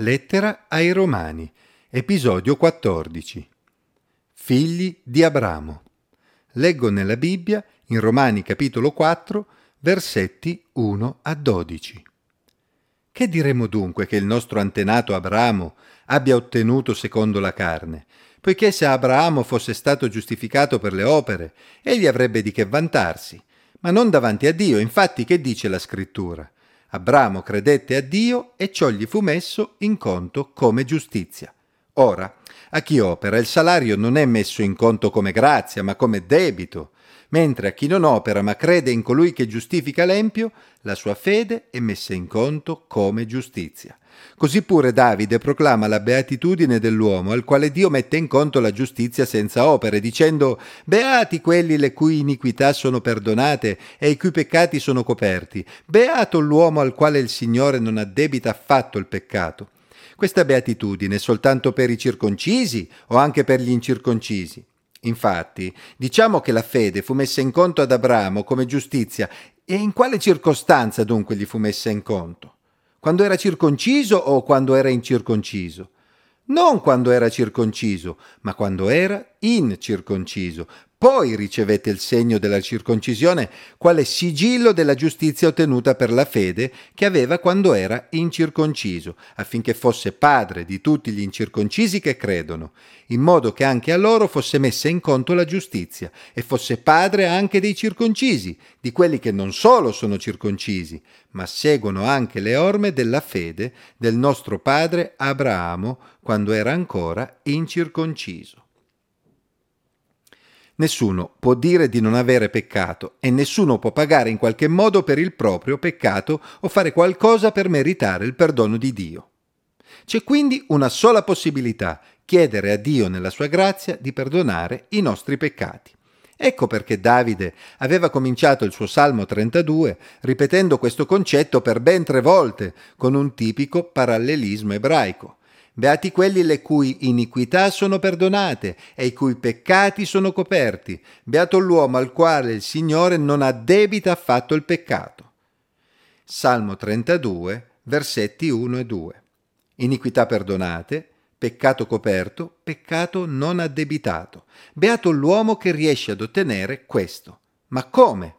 Lettera ai Romani, episodio 14. Figli di Abramo. Leggo nella Bibbia, in Romani capitolo 4, versetti 1 a 12. Che diremo dunque che il nostro antenato Abramo abbia ottenuto secondo la carne? Poiché se Abramo fosse stato giustificato per le opere, egli avrebbe di che vantarsi, ma non davanti a Dio. Infatti, che dice la scrittura? Abramo credette a Dio e ciò gli fu messo in conto come giustizia. Ora, a chi opera il salario non è messo in conto come grazia, ma come debito, mentre a chi non opera ma crede in colui che giustifica l'empio, la sua fede è messa in conto come giustizia. Così pure Davide proclama la beatitudine dell'uomo al quale Dio mette in conto la giustizia senza opere, dicendo Beati quelli le cui iniquità sono perdonate e i cui peccati sono coperti. Beato l'uomo al quale il Signore non addebita affatto il peccato. Questa beatitudine è soltanto per i circoncisi o anche per gli incirconcisi? Infatti, diciamo che la fede fu messa in conto ad Abramo come giustizia, e in quale circostanza dunque gli fu messa in conto? Quando era circonciso o quando era incirconciso? Non quando era circonciso, ma quando era incirconciso. Poi ricevette il segno della circoncisione, quale sigillo della giustizia ottenuta per la fede che aveva quando era incirconciso, affinché fosse padre di tutti gli incirconcisi che credono, in modo che anche a loro fosse messa in conto la giustizia, e fosse padre anche dei circoncisi, di quelli che non solo sono circoncisi, ma seguono anche le orme della fede del nostro padre Abramo quando era ancora incirconciso. Nessuno può dire di non avere peccato e nessuno può pagare in qualche modo per il proprio peccato o fare qualcosa per meritare il perdono di Dio. C'è quindi una sola possibilità, chiedere a Dio nella sua grazia di perdonare i nostri peccati. Ecco perché Davide aveva cominciato il suo Salmo 32 ripetendo questo concetto per ben tre volte, con un tipico parallelismo ebraico. Beati quelli le cui iniquità sono perdonate e i cui peccati sono coperti. Beato l'uomo al quale il Signore non addebita affatto il peccato. Salmo 32, versetti 1 e 2. Iniquità perdonate, peccato coperto, peccato non addebitato. Beato l'uomo che riesce ad ottenere questo. Ma come?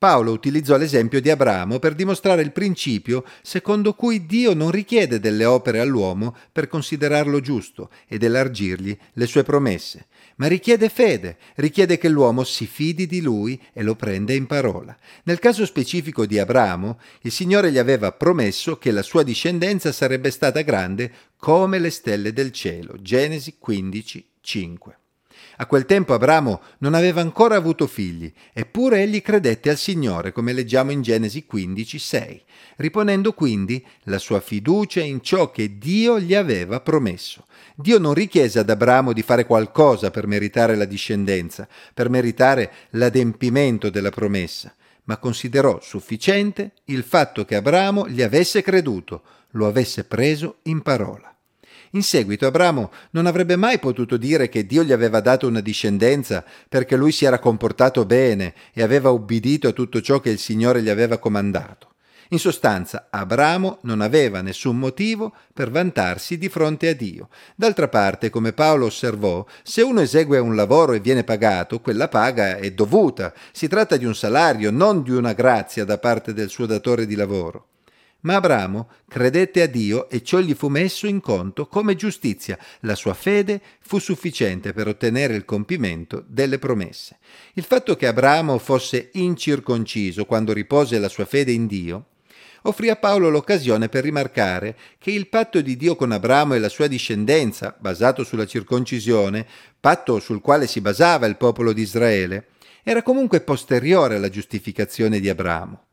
Paolo utilizzò l'esempio di Abramo per dimostrare il principio secondo cui Dio non richiede delle opere all'uomo per considerarlo giusto ed elargirgli le sue promesse, ma richiede fede, richiede che l'uomo si fidi di lui e lo prenda in parola. Nel caso specifico di Abramo, il Signore gli aveva promesso che la sua discendenza sarebbe stata grande come le stelle del cielo. Genesi 15, 5. A quel tempo Abramo non aveva ancora avuto figli, eppure egli credette al Signore, come leggiamo in Genesi 15, 6, riponendo quindi la sua fiducia in ciò che Dio gli aveva promesso. Dio non richiese ad Abramo di fare qualcosa per meritare la discendenza, per meritare l'adempimento della promessa, ma considerò sufficiente il fatto che Abramo gli avesse creduto, lo avesse preso in parola. In seguito Abramo non avrebbe mai potuto dire che Dio gli aveva dato una discendenza perché lui si era comportato bene e aveva ubbidito a tutto ciò che il Signore gli aveva comandato. In sostanza, Abramo non aveva nessun motivo per vantarsi di fronte a Dio. D'altra parte, come Paolo osservò, se uno esegue un lavoro e viene pagato, quella paga è dovuta. Si tratta di un salario, non di una grazia da parte del suo datore di lavoro. Ma Abramo credette a Dio e ciò gli fu messo in conto come giustizia. La sua fede fu sufficiente per ottenere il compimento delle promesse. Il fatto che Abramo fosse incirconciso quando ripose la sua fede in Dio offrì a Paolo l'occasione per rimarcare che il patto di Dio con Abramo e la sua discendenza, basato sulla circoncisione, patto sul quale si basava il popolo di Israele, era comunque posteriore alla giustificazione di Abramo.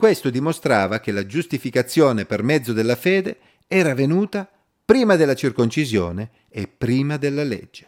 Questo dimostrava che la giustificazione per mezzo della fede era venuta prima della circoncisione e prima della legge.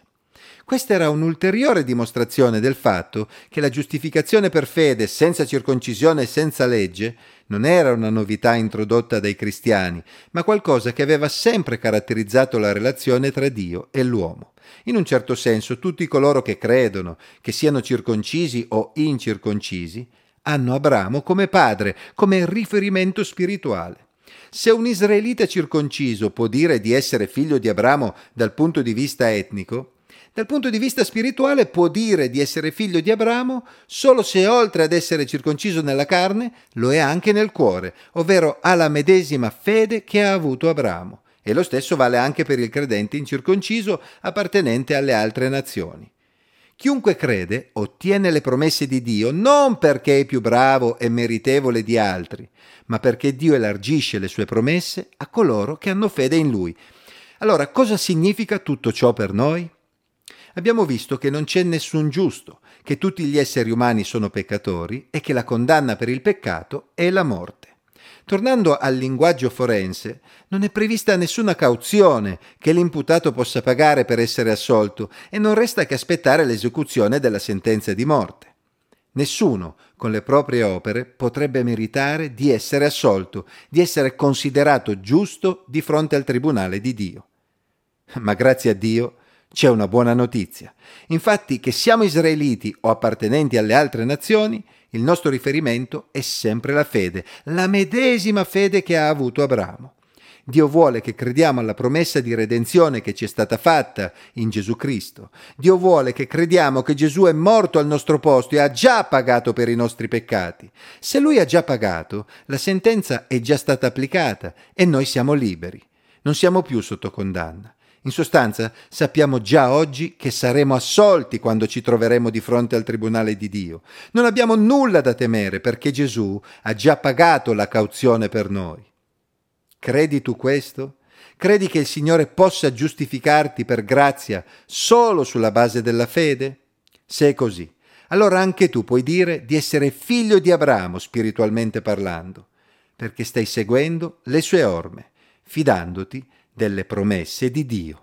Questa era un'ulteriore dimostrazione del fatto che la giustificazione per fede senza circoncisione e senza legge non era una novità introdotta dai cristiani, ma qualcosa che aveva sempre caratterizzato la relazione tra Dio e l'uomo. In un certo senso tutti coloro che credono, che siano circoncisi o incirconcisi, hanno Abramo come padre, come riferimento spirituale. Se un israelita circonciso può dire di essere figlio di Abramo dal punto di vista etnico, dal punto di vista spirituale può dire di essere figlio di Abramo solo se oltre ad essere circonciso nella carne lo è anche nel cuore, ovvero ha la medesima fede che ha avuto Abramo. E lo stesso vale anche per il credente incirconciso appartenente alle altre nazioni. Chiunque crede ottiene le promesse di Dio non perché è più bravo e meritevole di altri, ma perché Dio elargisce le sue promesse a coloro che hanno fede in Lui. Allora, cosa significa tutto ciò per noi? abbiamo visto che non c'è nessun giusto, che tutti gli esseri umani sono peccatori e che la condanna per il peccato è la morte. Tornando al linguaggio forense, non è prevista nessuna cauzione che l'imputato possa pagare per essere assolto e non resta che aspettare l'esecuzione della sentenza di morte. Nessuno, con le proprie opere, potrebbe meritare di essere assolto, di essere considerato giusto di fronte al tribunale di Dio. Ma grazie a Dio c'è una buona notizia. Infatti che siamo israeliti o appartenenti alle altre nazioni, il nostro riferimento è sempre la fede, la medesima fede che ha avuto Abramo. Dio vuole che crediamo alla promessa di redenzione che ci è stata fatta in Gesù Cristo. Dio vuole che crediamo che Gesù è morto al nostro posto e ha già pagato per i nostri peccati. Se Lui ha già pagato, la sentenza è già stata applicata e noi siamo liberi. Non siamo più sotto condanna. In sostanza, sappiamo già oggi che saremo assolti quando ci troveremo di fronte al tribunale di Dio. Non abbiamo nulla da temere perché Gesù ha già pagato la cauzione per noi. Credi tu questo? Credi che il Signore possa giustificarti per grazia solo sulla base della fede? Se è così, allora anche tu puoi dire di essere figlio di Abramo spiritualmente parlando, perché stai seguendo le sue orme, fidandoti delle promesse di Dio.